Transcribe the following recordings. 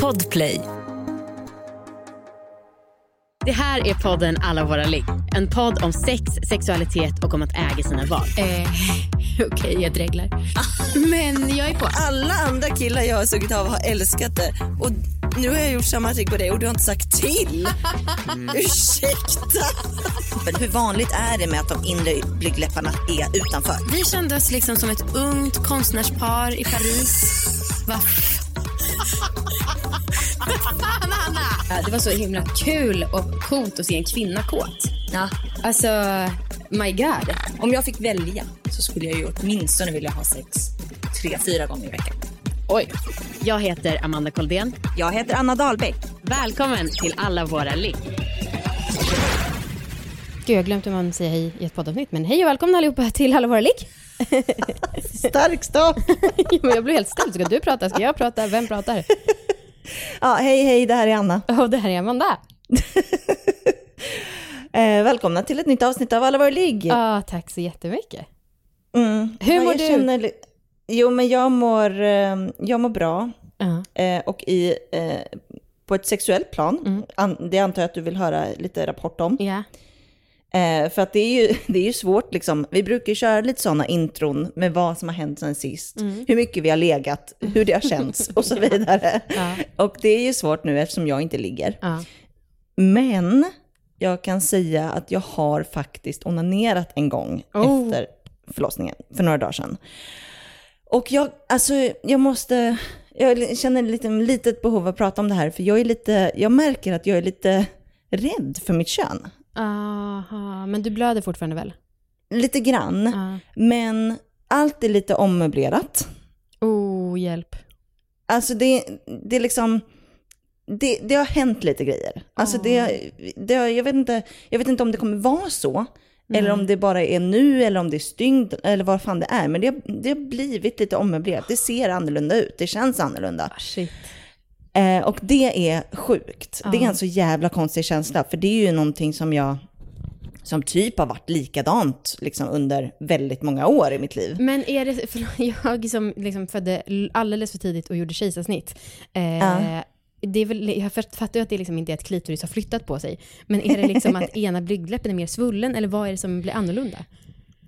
Podplay. Det här är podden Alla våra ligg. En podd om sex, sexualitet och om att äga sina val. Eh, Okej, jag dreglar. Men jag är på. Alla andra killar jag har sugit av har älskat det. Och nu har jag gjort samma trick på dig och du har inte sagt till. Ursäkta. Men hur vanligt är det med att de inre blygdläpparna är utanför? Vi kände oss liksom som ett ungt konstnärspar i Paris. Va? Fan, Anna! Det var så himla kul och coolt att se en kvinna kåt. Ja. Alltså, my god. Om jag fick välja så skulle jag ju åtminstone vilja ha sex tre, fyra gånger i veckan. Oj. Jag heter Amanda Koldén. Jag heter Anna Dahlbäck. Välkommen till Alla våra ligg. Gud, jag glömt hur man säger hej i ett poddavsnitt. Men hej och välkomna allihopa till Alla våra ligg. Stark start. Men jag blev helt ställd. Ska du prata? Ska jag prata? Vem pratar? Ja, hej, hej, det här är Anna. Och det här är Amanda. Eh, välkomna till ett nytt avsnitt av Alla våra ligg. Ja, tack så jättemycket. Mm. Hur mår du? Känner, jo, men jag mår, eh, jag mår bra. Ja. Eh, och i, eh, på ett sexuellt plan, an, det antar jag att du vill höra lite rapport om. Ja. Eh, för att det är, ju, det är ju svårt liksom. Vi brukar ju köra lite sådana intron med vad som har hänt sen sist. Hur mycket vi har legat, hur det har känts och så vidare. Ja. Och det är ju svårt nu eftersom jag inte ligger. Ja. Men jag kan säga att jag har faktiskt onanerat en gång Oh. efter förlossningen för några dagar sedan. Och jag, alltså, jag måste, jag känner lite litet behov av att prata om det här, för jag är lite, jag märker att jag är lite rädd för mitt kön. Aha, men du blöder fortfarande väl? Lite grann, Ja. men allt är lite ommöblerat. Oh, hjälp. Alltså det, det är liksom, det, det har hänt lite grejer. Alltså det, det, har- jag, vet inte, jag vet inte om det kommer vara så, eller om det bara är nu, eller om det är stygn, eller vad fan det är. Men det, det har blivit lite ommöblerat. Det ser annorlunda ut, det känns annorlunda. Ah, shit. Eh, och det är sjukt. Det är Ja. en så jävla konstig känsla, för det är ju någonting som jag, som typ har varit likadant liksom under väldigt många år i mitt liv. Men är det, för jag som liksom födde alldeles för tidigt och gjorde kejsarsnitt. Eh, Ja. det är väl, jag fatt- fattar ju att det liksom inte är att klitoris har flyttat på sig. Men är det liksom att ena blygdläppen är mer svullen eller vad är det som blir annorlunda?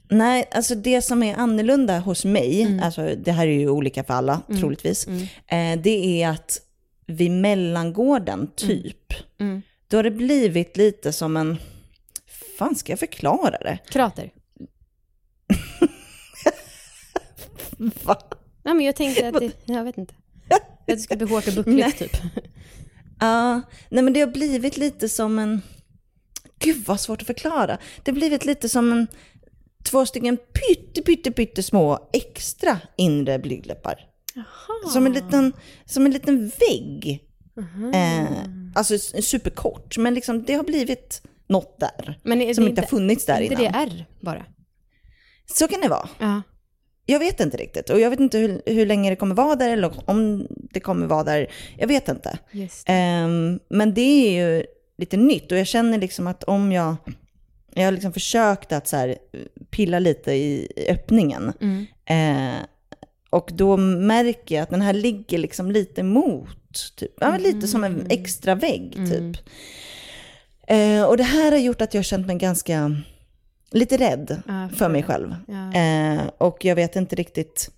Nej, alltså det som är annorlunda hos mig, alltså det här är ju olika för alla troligtvis, eh, det är att vid mellangården, typ, Mm. då har det blivit lite som en, fan ska jag förklara det? Krater? Va? Nej men jag tänkte att det, jag vet inte. Att det skulle bli hårt och buckligt typ. Ja, nej men det har blivit lite som en, gud vad svårt att förklara. Det har blivit lite som en, två stycken pytte, pytte, pytte små extra inre blygdläppar. Som en liten, som en liten vägg. Eh, alltså superkort, men liksom det har blivit något där. Men är som inte har funnits där inte innan. det R bara? Så kan det vara. Ja. Jag vet inte riktigt. Och jag vet inte hur, hur länge det kommer vara där eller om det kommer vara där. Jag vet inte. Det. Ehm, men det är ju lite nytt och jag känner liksom att om jag, jag har liksom försökt att så här pilla lite i öppningen. Mm. Eh, och då märker jag att den här ligger liksom lite mot, typ, ja, lite som Mm. en extra vägg typ. Eh, och det här har gjort att jag har känt mig ganska, lite rädd Ja, för mig själv. Ja. Eh, och jag vet inte riktigt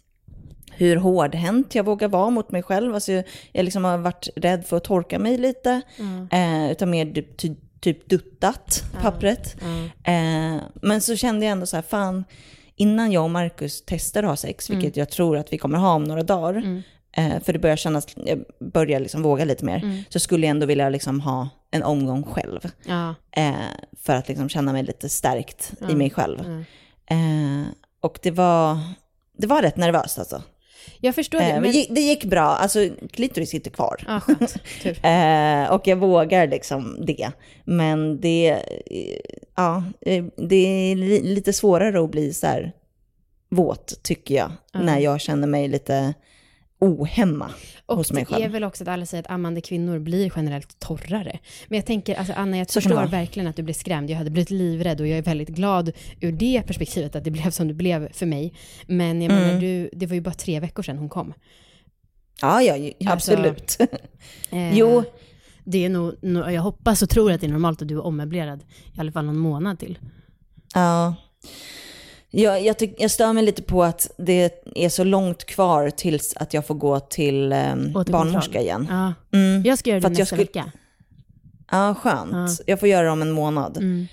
hur hårdhänt jag vågar vara mot mig själv. Alltså, jag jag liksom har varit rädd för att torka mig lite. Eh, utan mer typ, ty, typ duttat pappret. Eh, men så kände jag ändå så här, fan, innan jag och Marcus testar att ha sex, vilket jag tror att vi kommer ha om några dagar, eh, för det börjar kännas, jag börjar liksom våga lite mer, så skulle jag ändå vilja liksom ha en omgång själv. Ja. Eh, för att liksom känna mig lite stärkt i mig själv. Eh, och det var, det var rätt nervöst alltså. Jag förstår Eh, det. men Men... det gick bra, alltså klitoris sitter kvar. Ja, skönt. Eh, och jag vågar liksom det. Men det, eh, ja, eh, det är li- lite svårare att bli så här våt tycker jag. När jag känner mig lite ohemma Och hos mig det är själv. väl också att alla säger att ammande kvinnor blir generellt torrare. Men jag tänker, alltså Anna, jag Så förstår verkligen att du blev skrämd. Jag hade blivit livrädd och jag är väldigt glad ur det perspektivet att det blev som det blev för mig. Men jag Mm. menar, du, det var ju bara tre veckor sedan hon kom. Ja, ja, Alltså, absolut. Eh, Jo. Det är nog, jag hoppas och tror att det är normalt att du är ommöblerad i alla fall någon månad till. Ja. Jag, jag, tyck, jag stör mig lite på att det är så långt kvar tills att jag får gå till eh, barnmorska igen. Ja. Mm. Jag ska göra det nästa skulle- vecka. Ja, skönt. Ja. Jag får göra det om en månad. Mm.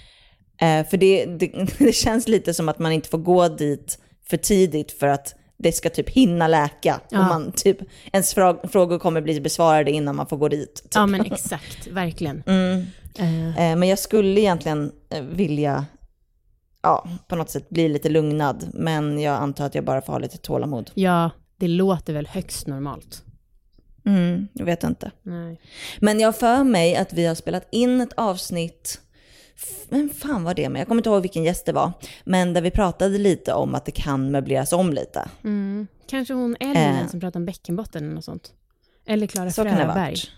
Eh, för det, det, det känns lite som att man inte får gå dit för tidigt för att det ska typ hinna läka. Ja. Och man, typ, ens frågor kommer bli besvarade innan man får gå dit. Typ. Ja men exakt, verkligen. Mm. Eh, Eh, men jag skulle egentligen eh, vilja ja, på något sätt bli lite lugnad. Men jag antar att jag bara får ha lite tålamod. ja, det låter väl högst normalt. Mm, jag vet inte. Nej. Men jag för mig att vi har spelat in ett avsnitt, men fan var det med? Jag kommer inte ihåg vilken gäst det var. Men där vi pratade lite om att det kan möbleras om lite. Mm. Kanske hon Ellen Eh. som pratar om bäckenbotten eller något sånt. Eller Klara Så kan det Fröberg. varit.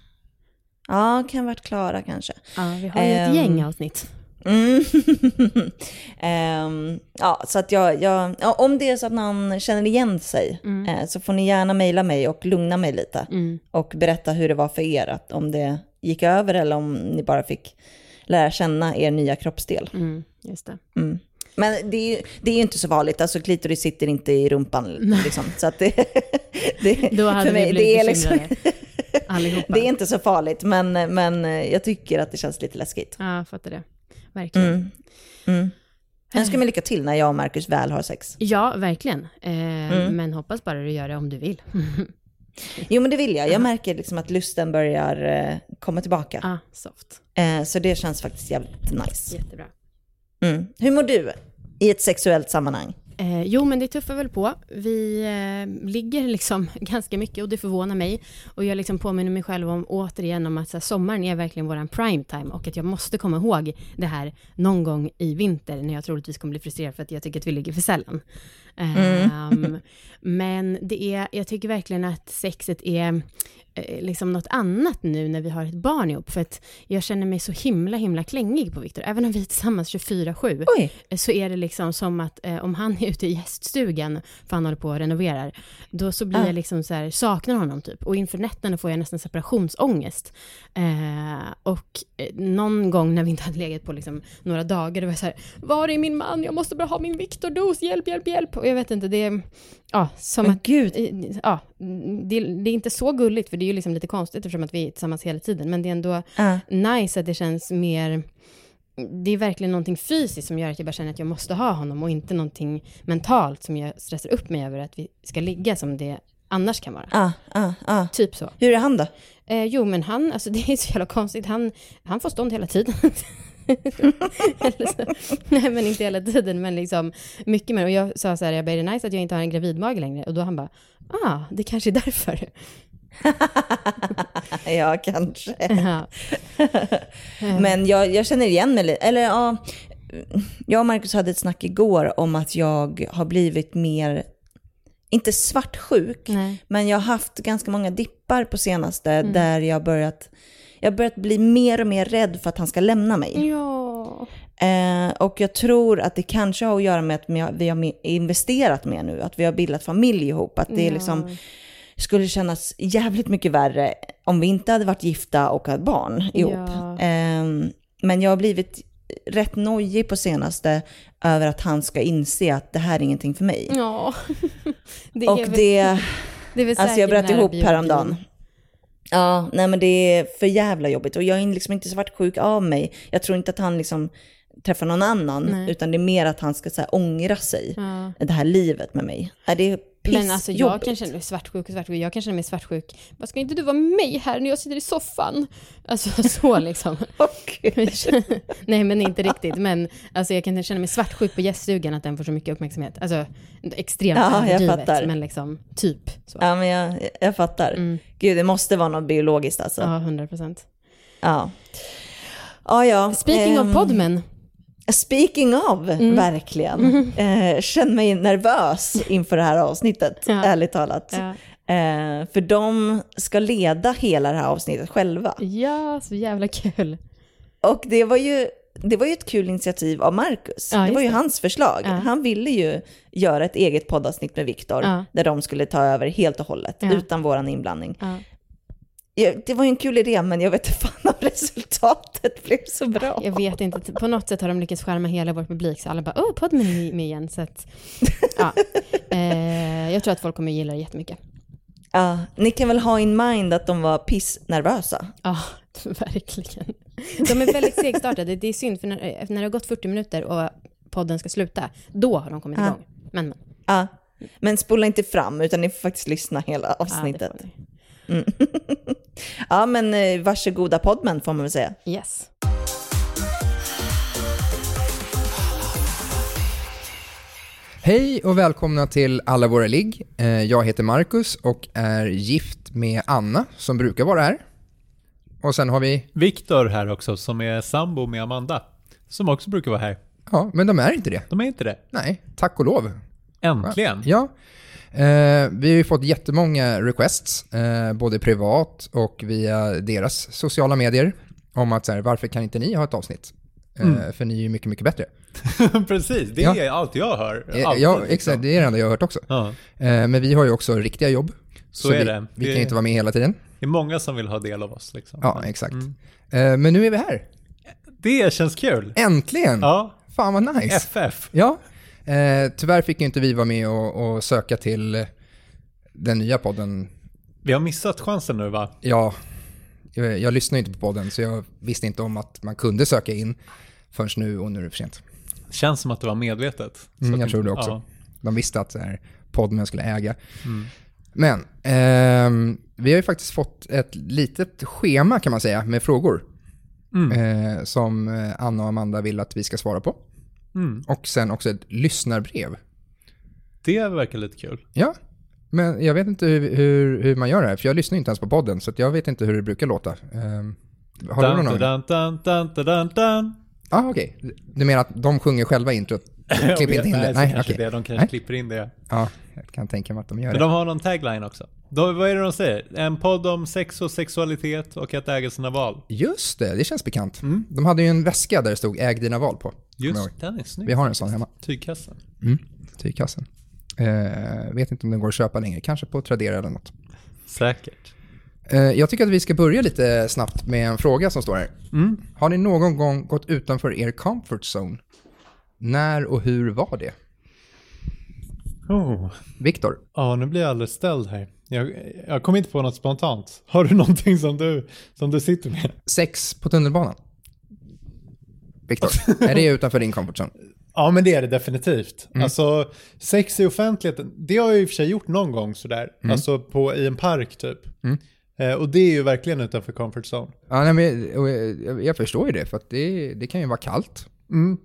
Ja, kan ha varit Klara kanske. Ja, vi har ju ett Ehm. gäng avsnitt. Mm. Ehm, ja, så att jag, jag ja, om det är så att någon känner igen sig eh, så får ni gärna mejla mig och lugna mig lite. Mm. Och berätta hur det var för er, att om det gick över eller om ni bara fick lära känna er nya kroppsdel. Mm, just det. Mm. Men det är, ju, det är ju inte så vanligt, alltså klitoris sitter inte i rumpan. Liksom, så att det, det, Då hade för mig, vi det blivit är liksom. Allihopa. Det är inte så farligt, men, men jag tycker att det känns lite läskigt. Ja, jag fattar det. Verkligen. Mm. Mm. Önskar mig lycka till när jag och Marcus väl har sex. Ja, verkligen. Eh, Mm. Men hoppas bara du gör det om du vill. Jo, men det vill jag. Jag märker liksom att lusten börjar eh, komma tillbaka. ah, soft. Eh, så det känns faktiskt jävligt nice. Jättebra. Mm. Hur mår du i ett sexuellt sammanhang? Eh, jo, men det tuffar väl på. Vi eh, ligger liksom ganska mycket och det förvånar mig. Och jag liksom påminner mig själv om återigen om att här, sommaren är verkligen våran prime time och att jag måste komma ihåg det här någon gång i vinter när jag troligtvis kommer bli frustrerad för att jag tycker att vi ligger för sällan. Ehm, men det är, jag tycker verkligen att sexet är eh, liksom något annat nu när vi har ett barn ihop. För att jag känner mig så himla, himla klängig på Viktor. Även om vi är tillsammans 24-7 Oj! så är det liksom som att eh, om han är ute i gäststugan, för han håller på och renoverar, då så blir Ah. jag liksom så här, saknar honom typ. Och inför nätterna får jag nästan separationsångest. Eh, och eh, någon gång när vi inte hade legat på liksom några dagar, då var jag så här, var är min man? Jag måste bara ha min Victor-dos, hjälp, hjälp, hjälp. Och jag vet inte, det är, ja, som Men att gud. Eh, Ja, det, det är inte så gulligt, för det är ju liksom lite konstigt eftersom att vi är tillsammans hela tiden, men det är ändå Ah. nice att det känns mer... Det är verkligen någonting fysiskt som gör att jag bara känner att jag måste ha honom och inte någonting mentalt som jag stressar upp mig över att vi ska ligga som det annars kan vara. Ah, ah, ah. Typ så. Hur är han då? Eh, jo, men han, alltså det är så jävla konstigt, han, han får stånd hela tiden. Nej, men inte hela tiden, men liksom mycket mer. Och jag sa så här, jag bara, är det nice att jag inte har en gravidmage längre? Och då han bara, ah, det kanske är därför. ja, kanske. Ja. Men jag, jag känner igen mig lite. Eller ja, jag och Marcus hade ett snack igår om att jag har blivit mer, inte svartsjuk, Nej. men jag har haft ganska många dippar på senaste Mm. där jag har börjat, jag börjat bli mer och mer rädd för att han ska lämna mig. Ja. Eh, och jag tror att det kanske har att göra med att vi har, investerat mer nu, att vi har bildat familj ihop. Att det Ja. liksom skulle kännas jävligt mycket värre om vi inte hade varit gifta och hade barn ihop. Ja. Eh, men jag har blivit rätt nojig på senaste över att han ska inse att det här är ingenting för mig. Ja. Det och är väl, det, det är väl alltså jag bröt ihop häromdagen. Ja, nej men det är för jävla jobbigt. Och jag är liksom inte svartsjuk av mig. Jag tror inte att han liksom träffar någon annan, Nej. utan det är mer att han ska så här, ångra sig. Ja. Det här livet med mig. Är det Men alltså jag pissjobbigt. kan känna mig svartsjuk och svartsjuk. Jag kan känna mig svartsjuk. Vad ska inte du vara med mig här när jag sitter i soffan? Alltså så liksom. Nej men inte riktigt. Men alltså jag kan känna mig svartsjuk på gäststugan att den får så mycket uppmärksamhet. Alltså extremt Ja, jag överdrivet, fattar. men liksom typ så. Ja, men jag, jag fattar. Mm. Gud, det måste vara något biologiskt alltså. Ja, 100 procent. Ja. Ja, ja. Speaking ehm, of podmen. Speaking of, Mm. verkligen. Eh, känner mig nervös inför det här avsnittet, Ja. ärligt talat. Ja. Eh, för de ska leda hela det här avsnittet själva. ja, så jävla kul. Och det var ju det var ju ett kul initiativ av Marcus. Ja, det var ju det. hans förslag. Ja. Han ville ju göra ett eget poddavsnitt med Viktor, där de skulle ta över helt och hållet, utan våran inblandning. Ja. Ja, det var ju en kul idé, men jag vet inte fan om resultatet blev så bra. Jag vet inte, på något sätt har de lyckats skärma hela vår publik så alla bara åh, podden är med igen. Så att, ja. eh, jag tror att folk kommer gilla det jättemycket. Ja, ni kan väl ha in mind att de var pissnervösa. Ja, verkligen. De är väldigt segstartade. Det är synd, för när, när det har gått 40 minuter och podden ska sluta, då har de kommit Ja. igång. Men, men. Ja, men spola inte fram, utan ni får faktiskt lyssna hela Ja, avsnittet. får ni. Ja, men eh, varsågoda poddmän får man väl säga. Yes. Hej och välkomna till Alla våra ligg. Eh, Jag heter Marcus och är gift med Anna som brukar vara här. Och sen har vi, Viktor här också, som är sambo med Amanda. Som också brukar vara här. ja men de är inte det. De är inte det. Nej, tack och lov. Äntligen! Ja. Eh, vi har ju fått jättemånga requests, eh, både privat och via deras sociala medier, om att så här, varför kan inte ni ha ett avsnitt? Eh, För ni är ju mycket, mycket bättre. Precis, det Ja. är allt jag hör. Eh, Alltid, ja, liksom. exakt. Det är det enda jag har hört också. Ja. Eh, men vi har ju också riktiga jobb. Så är vi, det. Vi Det- kan ju inte vara med hela tiden. Det är många som vill ha del av oss. Liksom. Ja, exakt. Eh, men nu är vi här. Det känns kul. Äntligen! Ja, Fan vad nice. FF. Ja. Eh, tyvärr fick inte vi vara med och, och söka till eh, den nya podden. Vi har missat chansen nu va? Ja, jag, jag lyssnar inte på podden så jag visste inte om att man kunde söka in förrän nu och nu är det för sent. Känns som att det var medvetet. Mm, jag tror det också. Ja. De visste att så här, podden jag skulle äga. Men ehm, vi har ju faktiskt fått ett litet schema kan man säga med frågor. Eh, som eh, Anna och Amanda vill att vi ska svara på. Mm. Och sen också ett lyssnarbrev. Det verkar lite kul. Ja, men jag vet inte hur, hur, hur man gör det här, för jag lyssnar inte ens på podden, så jag vet inte hur det brukar låta. Ehm, har du någon Dun, aning? dun, dun, dun, dun, dun, dun. Ah, okej. Du menar att de sjunger själva introt? Klipp inte in det? Nej, Nej, så kanske okej. det. De kanske Nej. klipper in det. Ja, jag kan tänka mig att de gör Men det. de har någon tagline också. De, vad är det de säger? En podd om sex och sexualitet och att äga sina val. Just det, det känns bekant. De hade ju en väska där det stod äg dina val på. Kommer. Just den är snygg. Vi har en sån hemma. Tygkassen. Tygkassen. Eh, vet inte om den går att köpa längre, kanske på Tradera eller något. Säkert. Eh, jag tycker att vi ska börja lite snabbt med en fråga som står här. Har ni någon gång gått utanför er comfort zone? När och hur var det? Oh. Viktor? Ja, nu blir jag alldeles ställd här. Jag, jag kom inte på något spontant. Har du någonting som du, som du sitter med? Sex på tunnelbanan? Viktor, är det utanför din comfort zone? Ja, men det är det definitivt. Mm. Alltså, sex i offentligheten, det har jag i och för sig gjort någon gång sådär. Mm. Alltså på, i en park typ. Eh, och det är ju verkligen utanför comfort zone. Ja, nej, men, och jag, jag förstår ju det, för det, det kan ju vara kallt.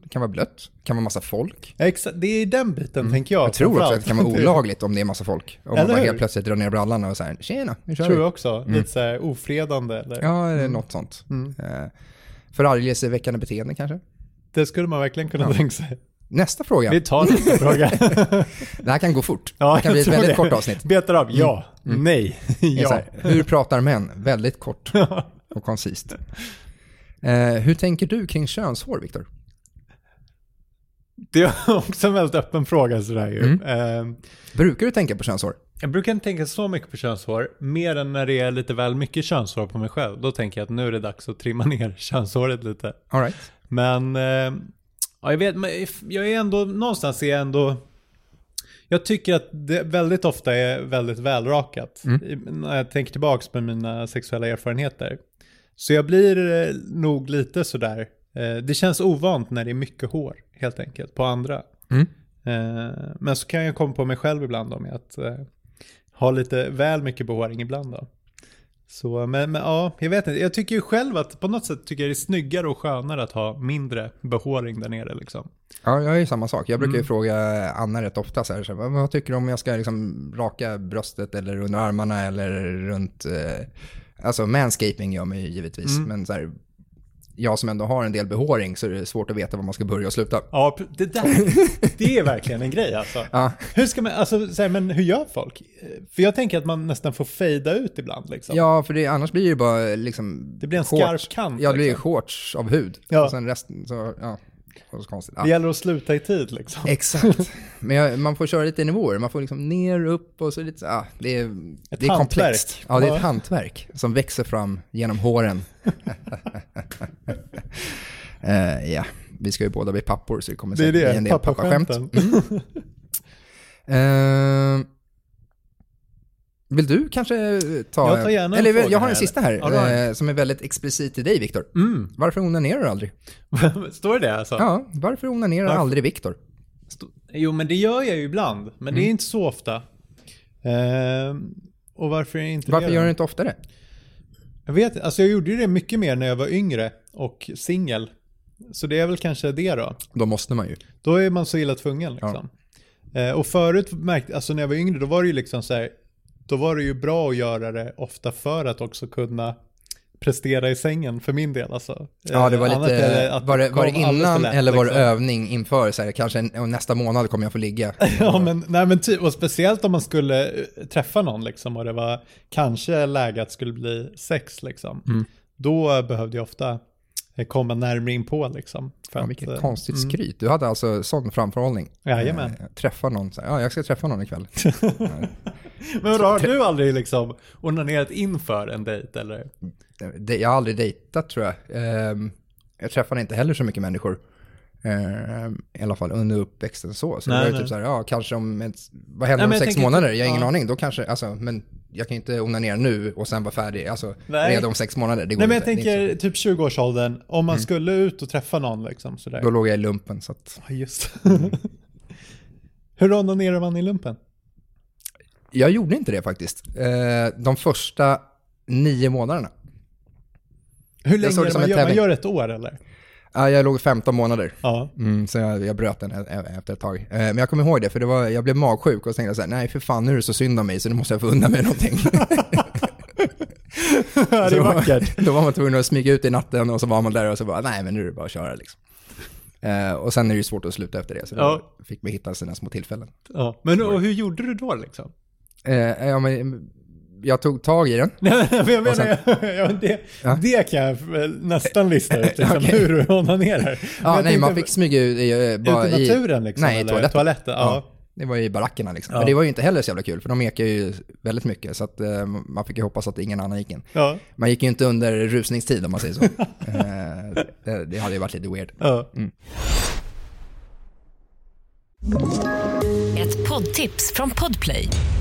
Det kan vara blött. Det kan vara massa folk. Exa, det är den biten tänker jag. Mm. Jag tror också att det kan vara olagligt om det är massa folk. Om man Eller bara hur? helt plötsligt drar ner brallan och säger tjena, nu kör tror vi. jag också. Lite såhär ofredande eller? Ja, eller något sånt. Eh, Förargelseväckande beteende kanske. Det skulle man verkligen kunna tänka sig. Nästa fråga. Vi tar nästa fråga. Det här kan gå fort. Ja, det kan bli ett väldigt det. kort avsnitt. Betar av, ja, nej, Det är så ja. hur pratar män? Väldigt kort och koncist. Eh, hur tänker du kring könshår, Viktor? Det är också en väldigt öppen fråga sådär ju. Mm. Eh, Brukar du tänka på könshår? Jag brukar inte tänka så mycket på könshår, mer än när det är lite väl mycket könshår på mig själv. Då tänker jag att nu är det dags att trimma ner könshåret lite. All right. Men, eh, ja, jag vet, men jag är ändå, någonstans är jag ändå, jag tycker att det väldigt ofta är väldigt välrakat. I- När jag tänker tillbaka på mina sexuella erfarenheter. Så jag blir eh, nog lite sådär, det känns ovant när det är mycket hår helt enkelt på andra. Mm. Eh, men så kan jag komma på mig själv ibland med att eh, ha lite väl mycket behåring ibland då. Så, men, men ja, jag vet inte. Jag tycker ju själv att på något sätt tycker jag det är snyggare och skönare att ha mindre behåring där nere liksom. Ja, jag är ju samma sak. Jag brukar ju fråga Anna rätt ofta så här, så här vad, tycker du om jag ska liksom raka bröstet eller under armarna eller runt, eh, alltså manscaping gör man ju givetvis, men så här, jag som ändå har en del behåring så är det svårt att veta var man ska börja och sluta. Ja, det där, det är verkligen en grej alltså. Ja. Hur ska man, alltså, så här, men hur gör folk? För jag tänker att man nästan får fejda ut ibland liksom. Ja, för det, annars blir det ju bara liksom... Det blir en shorts. skarp kant, Ja, det blir liksom. shorts av hud. Ja. Och sen resten, så, ja. Så konstigt. Ja. Det gäller att sluta i tid liksom. Exakt. Men jag, man får köra lite i nivåer. Man får liksom ner, upp och så lite ja, det är, det är komplext. Ja, det är ett hantverk som växer fram genom håren. Eh, ja, vi ska ju båda bli pappor så det kommer säkert bli en del pappaskämt. pappaskämten. Eh, vill du kanske ta... Jag tar gärna en Eller fråga jag har en här. sista här, Ja, en. eh, som är väldigt explicit till dig, Viktor. Mm. Varför onanerar du aldrig? Står det alltså? Ja, varför onanerar Varför? aldrig Viktor? Jo, men det gör jag ju ibland. Men Mm. det är inte så ofta. Ehm, och varför inte Varför det gör du inte oftare? Jag vet alltså jag gjorde ju det mycket mer när jag var yngre och singel. Så det är väl kanske det då. Då måste man ju. Då är man så illa tvungen liksom. Eh, och förut märkte, alltså när jag var yngre då var det ju liksom så här, då var det ju bra att göra det ofta för att också kunna prestera i sängen för min del alltså. Ja, det var Eh, lite... att Var det, var det innan lätt, eller var det liksom. övning inför? Så här, kanske en, nästa månad kommer jag få ligga. Ja, men, nej, men typ, och speciellt om man skulle eh, träffa någon liksom och det var kanske läge att skulle bli sex liksom. Mm. Då behövde jag ofta komma närmare in på liksom. För Ja, att, vilket eh, konstigt mm. skryt. Du hade alltså sån framförhållning. Jajamän. Eh, träffa någon, så ja jag ska träffa någon ikväll. Men vadå, har du aldrig liksom onanerat inför en dejt eller? Det- Jag har aldrig dejtat tror jag. Ehm, Jag träffade inte heller så mycket människor. Ehm, I alla fall under uppväxten så. Så Nej, det var ju typ så här, ja kanske om, ett, vad händer Nej, om sex månader? Jag har ingen ja. aning. Då kanske, alltså, men jag kan inte onanera nu och sen vara färdig, alltså Nej. redan om sex månader. Det går Nej men jag inte. Tänker typ 20-årsåldern, om man skulle ut och träffa någon liksom sådär. så. Då låg jag i lumpen så att, Ja, just Hur onanerar man i lumpen? jag gjorde inte det faktiskt. Eh, De första nio månaderna. Hur länge man gör? Man gör ett år eller? Ja, jag låg 15 månader. Ja. Mm, så jag, jag bröt den efter ett tag. Eh, Men jag kommer ihåg det, för det var, jag blev magsjuk och så tänkte jag så här, nej för fan nu är det så synd om mig så nu måste jag få undan mig någonting. det är vackert. Då var man tvungen att smyga ut i natten och så var man där och så bara, nej men nu är det bara att köra liksom. Eh, och sen är det ju svårt att sluta efter det, så Ja. då fick man hitta sina små tillfällen. Ja. Men och hur gjorde du då liksom? Eh, ja, men, jag tog tag i den. Nej, men jag menar, ja, men det, Ja. det kan jag nästan lista ut, liksom, Okej. hur du onanerar. Ja, nej, man fick smyga ut i, eh, bara Ut i naturen liksom? Nej, i eller? toaletten. toaletten. Ja. Det var i barackerna liksom. Ja. Men det var ju inte heller så jävla kul, för de ekar ju väldigt mycket. Så att, eh, man fick ju hoppas att ingen annan gick in. Ja. Man gick ju inte under rusningstid om man säger så. Eh, det, det hade ju varit lite weird. Ja. Ett poddtips från Podplay.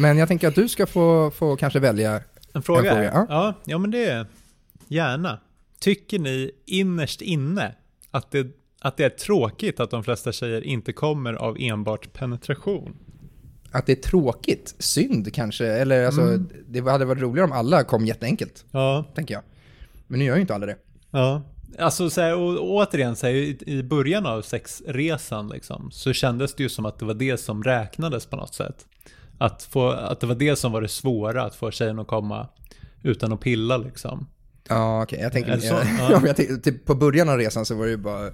Men jag tänker att du ska få, få kanske välja En fråga? En fråga, ja. ja. Ja, men det är gärna. Tycker ni innerst inne att det, att det är tråkigt att de flesta tjejer inte kommer av enbart penetration? att det är tråkigt, synd kanske, eller alltså, Mm. det hade varit roligare om alla kom jätteenkelt, Ja, tänker jag. Men nu gör ju inte alla det. ja. Alltså så här, och, och återigen, så här, i, i början av sexresan liksom, så kändes det ju som att det var det som räknades på något sätt. Att, få, att det var det som var det svåra, att få tjejen att komma utan att pilla liksom. Ja, okej. Jag tänker, Är det så? ja. Ja. jag tänker typ på början av resan så var det ju bara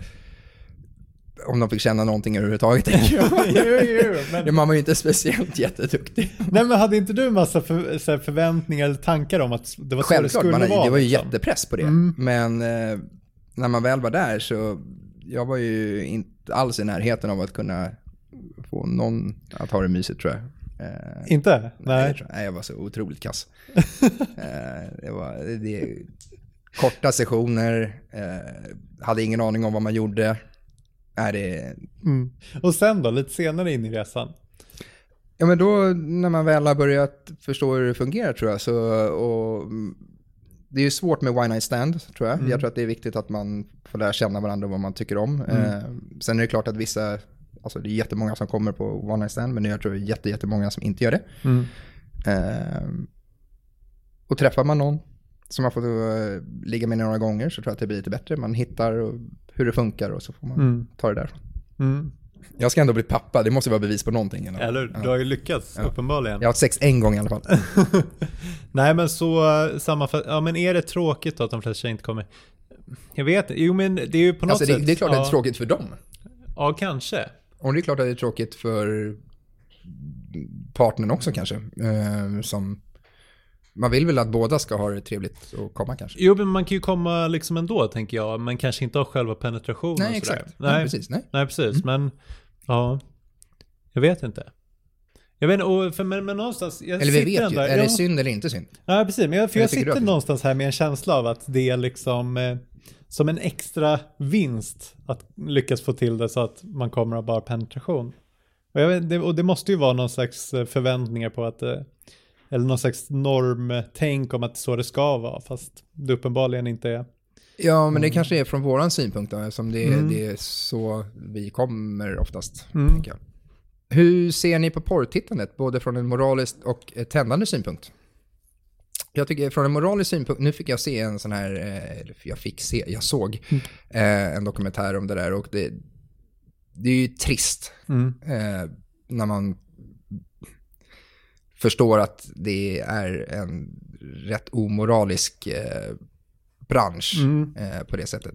om de fick känna någonting överhuvudtaget. tänker jag. jo, jo, men, Man var ju inte speciellt jätteduktig. nej men hade inte du massa för, så förväntningar eller tankar om att det var så det Självklart, skulle man, vara? det var ju liksom? jättepress på det. Mm. Men eh, när man väl var där så, jag var ju inte alls i närheten av att kunna få någon att ha det mysigt tror jag. Eh, Inte? Nej, jag. nej, jag var så otroligt kass. eh, det var det, korta sessioner, eh, hade ingen aning om vad man gjorde. Nej, det, Mm. Och sen då, lite senare in i resan? ja, men då när man väl har börjat förstå hur det fungerar tror jag, så, och mm, det är ju svårt med Why Night Stand, tror jag. Mm. Jag tror att det är viktigt att man får lära känna varandra och vad man tycker om. Eh, sen är det klart att vissa, alltså det är jättemånga som kommer på One Night Stand, men jag tror det är jätte, jättemånga som inte gör det. Mm. Eh, och träffar man någon som man får uh, ligga med några gånger så tror jag att det blir lite bättre. Man hittar och, hur det funkar och så får man Mm. ta det därifrån. Mm. Jag ska ändå bli pappa, det måste vara bevis på någonting. Eller? Eller Ja. du har ju lyckats, Ja. uppenbarligen. Jag har haft sex en gång i alla fall. Nej men så uh, sammanfatt, ja men är det tråkigt då att de flesta tjejer inte kommer? Jag vet jo men det är ju på något Alltså, det, sätt. det är klart att det ja, är tråkigt för dem. Ja, kanske. Och det är klart att det är tråkigt för partnern också kanske. Eh, som, man vill väl att båda ska ha det trevligt och komma kanske. Jo men man kan ju komma liksom ändå tänker jag, men kanske inte ha själva penetrationen Nej, exakt. Nej, precis, nej. Nej, precis. Men, ja. Jag vet inte. Jag vet inte, och för, men, men någonstans, jag Eller vi vet ju, är ja. det synd eller inte synd? Ja, precis. Men jag, för Eller jag sitter någonstans här med en känsla av att det är liksom eh, som en extra vinst att lyckas få till det så att man kommer av bara penetration. Och, vet, det, och det måste ju vara någon slags eh, förväntningar på att, eh, eller någon slags normtänk om att så det ska vara, fast det uppenbarligen inte är. Ja, men det kanske är från våran synpunkt då, eftersom det, Mm. det är så vi kommer oftast. Mm. Hur ser ni på porrtittandet, både från en moralisk och tändande synpunkt? Jag tycker från en moralisk synpunkt, nu fick jag se en sån här, eh, jag fick se, jag såg eh, en dokumentär om det där och det, det är ju trist Mm. eh, när man förstår att det är en rätt omoralisk bransch Mm. på det sättet.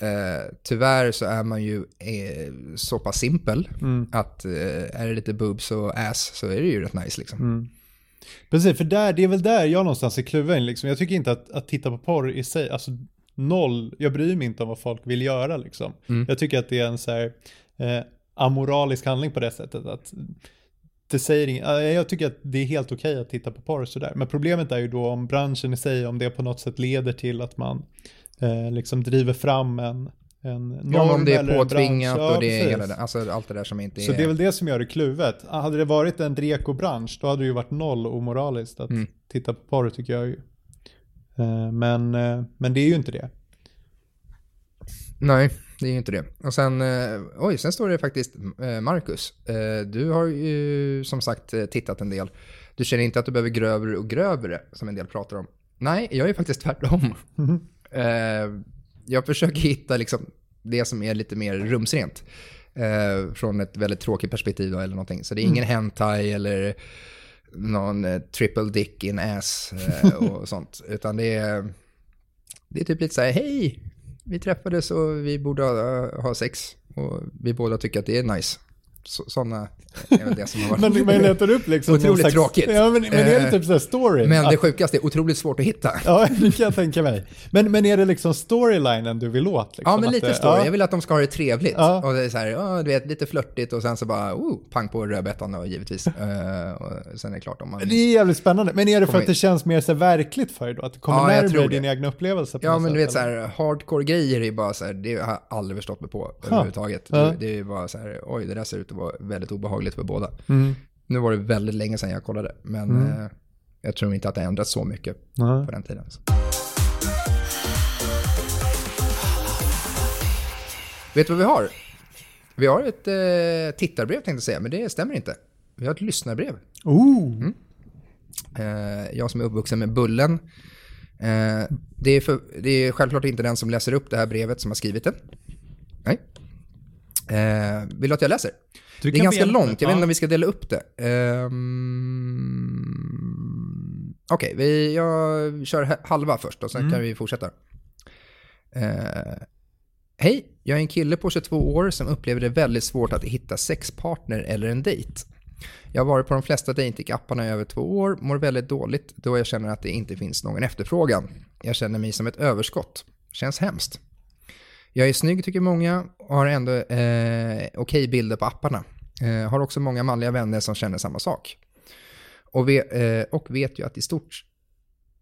Eh, tyvärr så är man ju så pass simpel Mm. att är det lite boobs och ass så är det ju rätt nice liksom. Precis, för där, det är väl där jag någonstans är kluven. Liksom. Jag tycker inte att, att titta på porr i sig, alltså noll, jag bryr mig inte om vad folk vill göra liksom. Mm. Jag tycker att det är en så här eh, amoralisk handling på det sättet. Att det säger eh, jag tycker att det är helt okej att titta på porr sådär. Men problemet är ju då om branschen i sig, om det på något sätt leder till att man eh, liksom driver fram en, en norm Ja, om det är påtvingat. Ja, och det är hela alltså allt det där som inte Så är... det är väl det som gör det kluvet. Hade det varit en Dreco-bransch, då hade det ju varit noll omoraliskt att Mm. titta på porr tycker jag ju. Eh, Men, eh, men det är ju inte det. Nej, det är ju inte det. Och sen, eh, oj, sen står det faktiskt Marcus. Du har ju som sagt tittat en del. Du känner inte att du behöver grövre och grövre som en del pratar om. Nej, jag är faktiskt tvärtom. Eh, jag försöker hitta liksom det som är lite mer rumsrent. Eh, från ett väldigt tråkigt perspektiv då, eller någonting. Så det är ingen hentai eller någon eh, triple dick in ass eh, och sånt. Utan det är, det är typ lite så här, hej, vi träffades och vi borde ha, ha sex. Och vi båda tycker att det är nice. Så, sådana är väl det som har varit. Men man letar upp liksom Otroligt slags- tråkigt. Ja, men, men är det Eh, typ såhär story? Men det Att- sjukaste är otroligt svårt att hitta. Ja, det kan jag tänka mig. Men, men är det liksom storylinen du vill åt? Liksom? Ja, men lite det- story. ja. Jag vill att de ska ha det trevligt. Ja. Och det är så här, ja, du vet, lite flörtigt och sen så bara, oh, pang på rödbetan då, givetvis. Eh, och sen är det klart om man... Det är jävligt spännande. Men är det för att det känns mer så här verkligt för dig då? Att det kommer Ja, närmare det. dina egna upplevelser? på Ja, men du sätt, vet så eller? här, hardcore grejer är bara så här, det har jag aldrig förstått mig på överhuvudtaget. Ja. Det, det är ju bara så här, oj, det där ser ut att vara väldigt obehagligt för båda. Mm. Nu var det väldigt länge sedan jag kollade, men Mm. eh, jag tror inte att det ändrats så mycket Nej. på den tiden. Så. Vet du vad vi har? Vi har ett eh, tittarbrev tänkte jag säga, men det stämmer inte. Vi har ett lyssnarbrev. Ooh. Eh, jag som är uppvuxen med Bullen. Eh, det, är för, det är självklart inte den som läser upp det här brevet som har skrivit det. Nej. Eh, vill du att jag läser? Det är ganska be- långt, jag vet inte om vi ska dela upp det. Ehm, Okej, vi- jag kör halva först och sen Mm. kan vi fortsätta. Eh, Hej, jag är en kille på 22 år som upplever det väldigt svårt att hitta sexpartner eller en dejt. Jag har varit på de flesta datingapparna i över två år, mår väldigt dåligt då jag känner att det inte finns någon efterfrågan. Jag känner mig som ett överskott. Känns hemskt. Jag är snygg tycker många och har ändå eh, okej bilder på apparna. Eh, har också många manliga vänner som känner samma sak. Och, ve, eh, och vet ju att i stort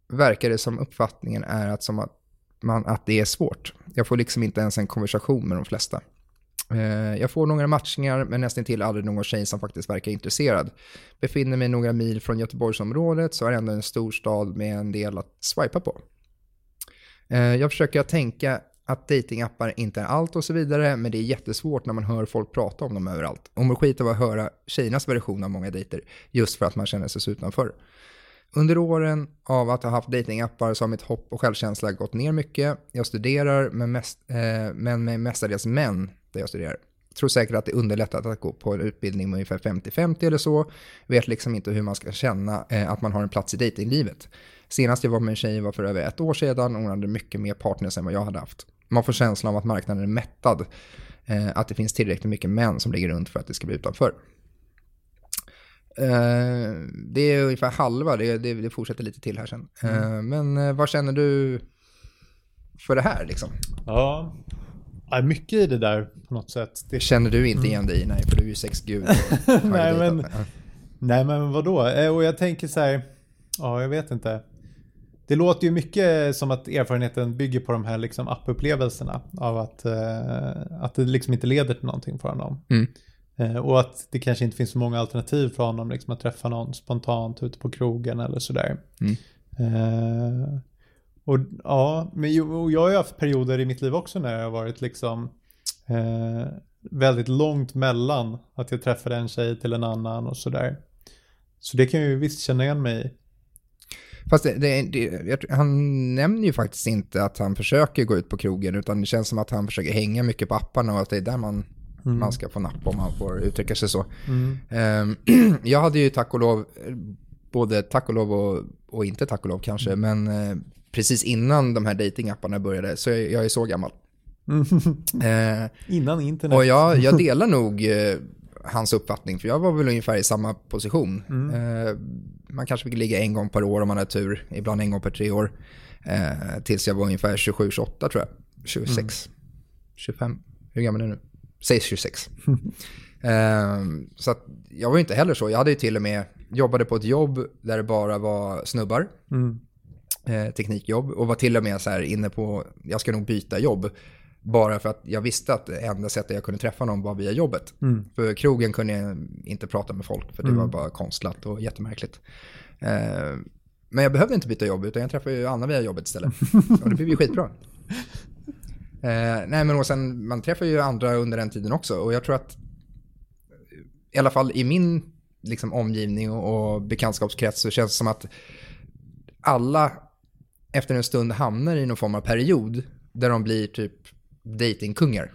verkar det som uppfattningen är att, som att, man, att det är svårt. Jag får liksom inte ens en konversation med de flesta. Eh, jag får några matchningar men nästan till aldrig någon tjej som faktiskt verkar intresserad. Befinner mig några mil från Göteborgsområdet så är det ändå en stor stad med en del att swipa på. Eh, jag försöker tänka att datingappar inte är allt och så vidare, men det är jättesvårt när man hör folk prata om dem överallt. Och mår skit av att höra tjejernas version av många dejter, just för att man känner sig så utanför. Under åren av att ha haft datingappar så har mitt hopp och självkänsla gått ner mycket. Jag studerar, men, mest, eh, men med mestadels män där jag studerar. Tror säkert att det underlättat att gå på en utbildning med ungefär 50-50 eller så. Vet liksom inte hur man ska känna eh, att man har en plats i datinglivet. Senast jag var med en tjej var för över ett år sedan och hon hade mycket mer partners än vad jag hade haft. Man får känslan av att marknaden är mättad. Eh, att det finns tillräckligt mycket män som ligger runt för att det ska bli utanför. Eh, det är ungefär halva, det, det, det fortsätter lite till här sen. Eh, men eh, vad känner du för det här liksom? Ja, Ja, mycket i det där på något sätt. Det... Känner du inte igen dig i? Nej, för du är ju sexgud. nej, men, nej, men vadå? Eh, Och jag tänker så här, ja, jag vet inte. Det låter ju mycket som att erfarenheten bygger på de här liksom appupplevelserna av att, eh, att det liksom inte leder till någonting för honom. Mm. Eh, och att det kanske inte finns så många alternativ för honom liksom att träffa någon spontant ute på krogen eller sådär. Mm. Eh, och ja, men jag har ju haft perioder i mitt liv också när jag har varit liksom eh, väldigt långt mellan att jag träffade en tjej till en annan och sådär. Så det kan jag ju visst känna igen mig i. Fast det, det, det, han nämner ju faktiskt inte att han försöker gå ut på krogen, utan det känns som att han försöker hänga mycket på apparna och att det är där man, man ska få napp om man får uttrycka sig så. Ehm, jag hade ju tack och lov, både tack och lov och, och inte tack och lov kanske, men eh, precis innan de här datingapparna började, så jag, jag är så gammal. Eh, Innan internet. och jag, jag delar nog eh, hans uppfattning, för jag var väl ungefär i samma position. Eh, man kanske fick ligga en gång per år om man hade tur, ibland en gång per tre år. Eh, tills jag var ungefär 27-28 tror jag. 26, 25, hur gammal är du nu? Säg 26. eh, så jag var ju inte heller så. Jag hade ju till och med jobbade på ett jobb där det bara var snubbar. Eh, teknikjobb och var till och med så här inne på, jag ska nog byta jobb. Bara för att jag visste att det enda sättet jag kunde träffa någon var via jobbet. För krogen kunde jag inte prata med folk för det var bara konstlat och jättemärkligt. Eh, men jag behövde inte byta jobb utan jag träffade ju Anna via jobbet istället. Och det blev ju skitbra. Eh, nej men och sen, man träffar ju andra under den tiden också och jag tror att i alla fall i min liksom, omgivning och, och bekantskapskrets så känns det som att alla efter en stund hamnar i någon form av period där de blir typ datingkungar.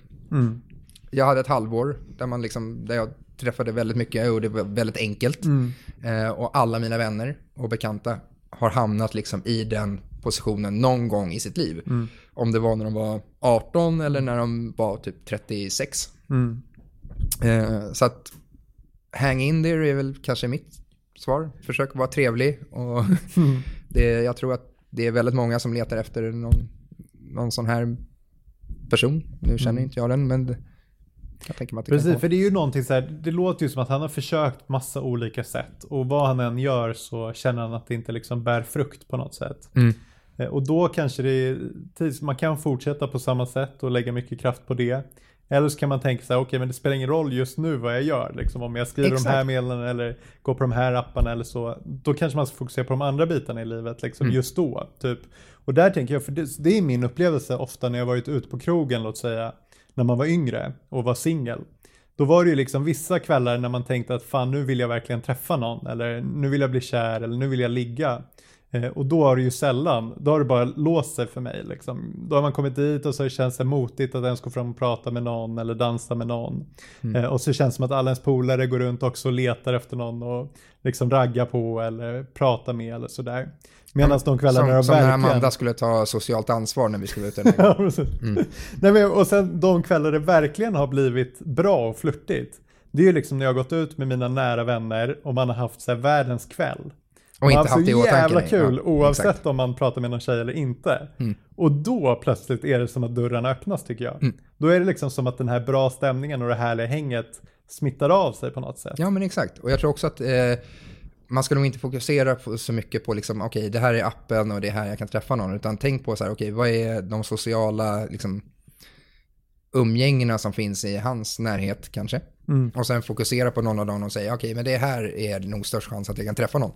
Jag hade ett halvår där, man liksom, där jag träffade väldigt mycket och det var väldigt enkelt. Eh, och alla mina vänner och bekanta har hamnat liksom i den positionen någon gång i sitt liv. Om det var när de var 18 eller när de var typ 36. Eh, så att hang in there är väl kanske mitt svar. Försök vara trevlig. Och det, jag tror att det är väldigt många som letar efter någon, någon sån här person. Nu känner inte jag den, men jag tänker mig att det Precis, kan för det är ju någonting så här, det låter ju som att han har försökt massa olika sätt och vad han än gör så känner han att det inte liksom bär frukt på något sätt. Mm. Eh, Och då kanske det är man kan fortsätta på samma sätt och lägga mycket kraft på det. Eller så kan man tänka så här, okej men det spelar ingen roll just nu vad jag gör, liksom om jag skriver de här Exakt. meddelandena eller går på de här apparna eller så. Då kanske man ska fokusera på de andra bitarna i livet, liksom Mm. just då. Typ. Och där tänker jag, för det, det är min upplevelse ofta när jag varit ute på krogen, låt säga, när man var yngre och var singel. Då var det ju liksom vissa kvällar när man tänkte att fan nu vill jag verkligen träffa någon eller nu vill jag bli kär eller nu vill jag ligga. Eh, och då har det ju sällan, då har det bara låst sig för mig liksom. Då har man kommit dit och så känns det motigt att ens gå fram och prata med någon eller dansa med någon. Eh, och så känns det som att alla ens polare går runt också och letar efter någon och liksom ragga på eller prata med eller sådär. Medan de kvällarna de Som, som när verkligen... Amanda skulle ta socialt ansvar när vi skulle ut den här precis. Nej, men, och sen de kvällar det verkligen har blivit bra och flörtigt. Det är ju liksom när jag har gått ut med mina nära vänner och man har haft så här världens kväll. Och inte haft det i åtanke. jävla kul Ja, oavsett exakt. Mm. om man pratar med någon tjej eller inte. Och då plötsligt är det som att dörrarna öppnas tycker jag. Då är det liksom som att den här bra stämningen och det härliga hänget smittar av sig på något sätt. Ja, men exakt. Och jag tror också att eh, man ska nog inte fokusera på, så mycket på liksom, okej, det här är appen och det är här jag kan träffa någon, utan tänk på så här, okej, vad är de sociala liksom, umgängena som finns i hans närhet kanske? Och sen fokusera på någon av dem och säga, okej, men det här är nog störst chans att jag kan träffa någon.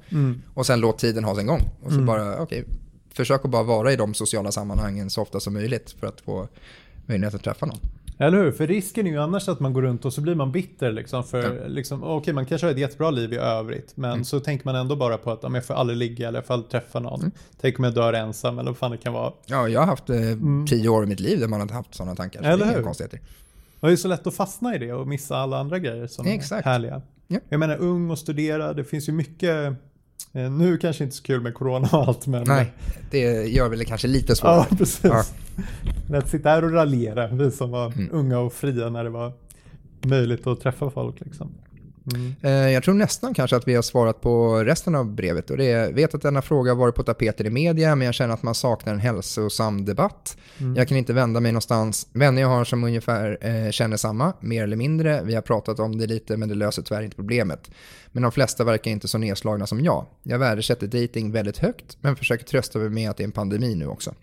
Och sen låt tiden ha sin gång. Och så bara, okej, försök att bara vara i de sociala sammanhangen så ofta som möjligt för att få möjlighet att träffa någon. Eller hur? För risken är ju annars att man går runt och så blir man bitter liksom. För Ja. liksom, okej man kanske har ett jättebra liv i övrigt. Men Mm. så tänker man ändå bara på att om jag får aldrig ligga eller jag får aldrig träffa någon. Mm. Tänk om jag dör ensam eller vad fan det kan vara. Ja, jag har haft eh, tio år i mitt liv där man har haft sådana tankar. Så Mm. Eller det är inga hur? konstigheter. Och det är så lätt att fastna i det och missa alla andra grejer som Exakt. är härliga. Ja. Jag menar ung och studera, det finns ju mycket nu kanske inte så kul med corona och allt men... Nej, det gör väl det kanske lite svårare. Ja, precis. Ja. Lätt sitta här och raljera, vi som var Mm. unga och fria när det var möjligt att träffa folk liksom. Mm. Eh, Jag tror nästan kanske att vi har svarat på resten av brevet. Och det är, vet att denna fråga har varit på tapeten i media, men jag känner att man saknar en hälsosam debatt. Mm. Jag kan inte vända mig någonstans. Vänner jag har som ungefär eh, känner samma, mer eller mindre. Vi har pratat om det lite, men det löser tyvärr inte problemet. Men de flesta verkar inte så nedslagna som jag. Jag värdesätter dating väldigt högt, men försöker trösta mig med att det är en pandemi nu också.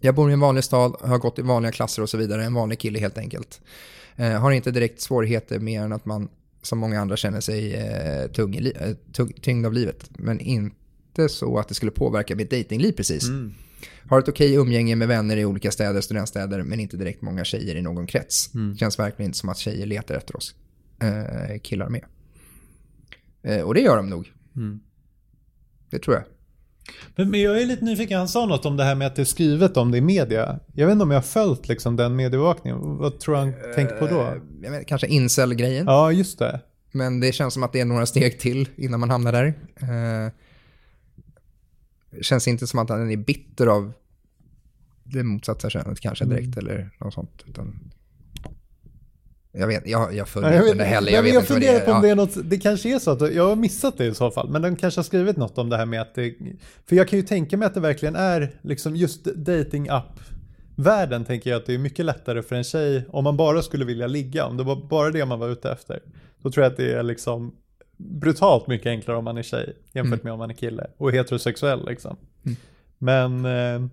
Jag bor i en vanlig stad, har gått i vanliga klasser och så vidare. En vanlig kille helt enkelt. Eh, har inte direkt svårigheter mer än att man som många andra känner sig eh, tung i li- eh, tung, tyngd av livet. Men inte så att det skulle påverka mitt datingliv precis. Har ett okej umgänge med vänner i olika städer, studentstäder, men inte direkt många tjejer i någon krets. Känns verkligen inte som att tjejer letar efter oss. Eh, killar med. Eh, och det gör de nog. Det tror jag. Men, men jag är lite nyfiken, han sa något om det här med att det är skrivet om det i media. Jag vet inte om jag har följt liksom den mediebevakningen. Vad tror han tänker på då? Eh, jag vet, kanske incel-grejen. Ja, just det. Men det känns som att det är några steg till innan man hamnar där. Eh, känns inte som att han är bitter av det motsatta könet kanske direkt eller något sånt. Utan jag vet, jag, jag följer inte heller. Jag vet jag funderar på om Ja. det är något, det kanske är så att, jag har missat det i så fall, men de kanske har skrivit något om det här med att det, för jag kan ju tänka mig att det verkligen är liksom just dating app världen tänker jag att det är mycket lättare för en tjej om man bara skulle vilja ligga, om det var bara det man var ute efter. Då tror jag att det är liksom brutalt mycket enklare om man är tjej jämfört Mm. med om man är kille och heterosexuell liksom. Men eh,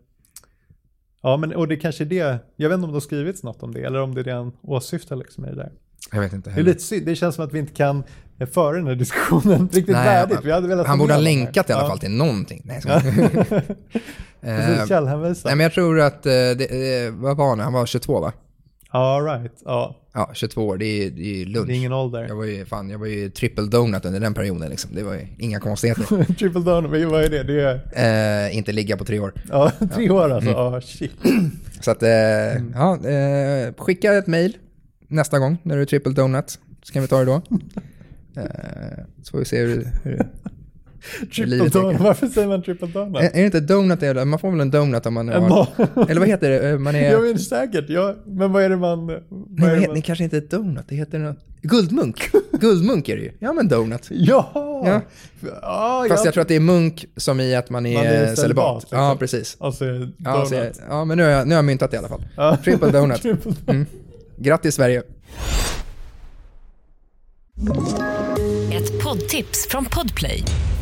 Ja, men och det kanske är det. Jag vet inte om det har skrivits något om det eller om det är det han åsyftar liksom i det där. Jag vet inte Det är lite synd. Det känns som att vi inte kan eh, föra den här diskussionen riktigt Nej, värdigt. Vi hade velat han borde ha länkat i alla Ja. fall till någonting. Nej, jag. Precis, Eh. Nej, men jag tror att, eh, det, vad var han? Han var 22 va? All right. Ja, Ja, 22 år, det är, det är ju lunch. det är ingen ålder. Jag var ju, fan, jag var ju triple donut under den perioden liksom. Det var ju inga konstigheter. Triple men vad är det? Det är eh, inte ligga på tre år. ja, tre år alltså. Mm. Ja, shit. Så att, eh, ja, eh, skicka ett mail nästa gång när du är triple donut. Så kan vi ta det då. Eh, så får vi se hur, hur Triple är. Varför säger man triple down? då? Är, är det inte donut? Eller, man får väl en donut om man har... Eller vad heter det? Eh, Man är... Jag vet säkert. Ja, men vad är det man... Vad Nej, det man... det kanske inte är donut, det heter något... Guldmunk. Guldmunk är det ju. Ja men donut. Ja! Ja. ja Fast jag tror att det är munk som i att man är, Man är celibat, celibat. liksom. Ja, precis. Alltså, Ja, donut. så jag, ja, men nu har, jag, nu har jag myntat det i alla fall. Ja. Triple donut. Triple Mm. Grattis Sverige. Ett poddtips från Podplay.